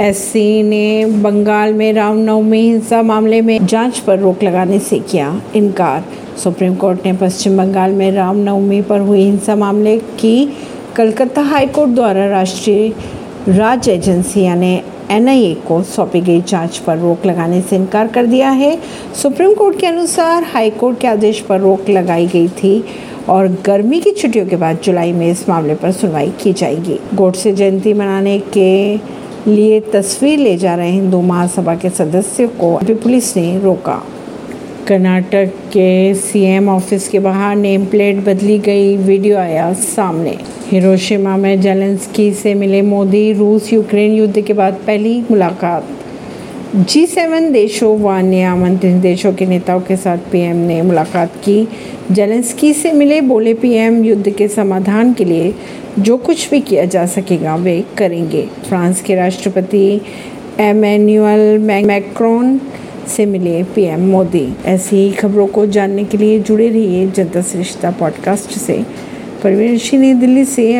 SC ने बंगाल में रामनवमी हिंसा मामले में जाँच पर रोक लगाने से किया इनकार। सुप्रीम कोर्ट ने पश्चिम बंगाल में रामनवमी पर हुई हिंसा मामले की कलकत्ता हाईकोर्ट द्वारा राष्ट्रीय राज एजेंसी यानी एनआईए को सौंपी गई जाँच पर रोक लगाने से इनकार कर दिया है। सुप्रीम कोर्ट के अनुसार हाईकोर्ट के आदेश पर रोक लगाई गई थी और गर्मी की छुट्टियों के बाद जुलाई में इस मामले पर सुनवाई की जाएगी। गोडसे जयंती मनाने के लिए तस्वीर ले जा रहे हिंदू महासभा के सदस्य को। पुलिस ने रोका। कर्नाटक के सीएम ऑफ़िस के बाहर नेम प्लेट बदली गई, वीडियो आया सामने। हिरोशिमा में जेलेंस्की से मिले मोदी, रूस, यूक्रेन युद्ध के बाद पहली मुलाकात। जी सेवन देशों व अन्य आमंत्रित देशों के नेताओं के साथ पीएम ने मुलाकात की। जेलेंस्की से मिले बोले पीएम युद्ध के समाधान के लिए जो कुछ भी किया जा सकेगा, वे करेंगे। फ्रांस के राष्ट्रपति एमैनुअल मैक्रोन से मिले पीएम मोदी। ऐसी ही खबरों को जानने के लिए जुड़े रहिए जनता श्रेष्ठता पॉडकास्ट से। परवीन सिंह दिल्ली से।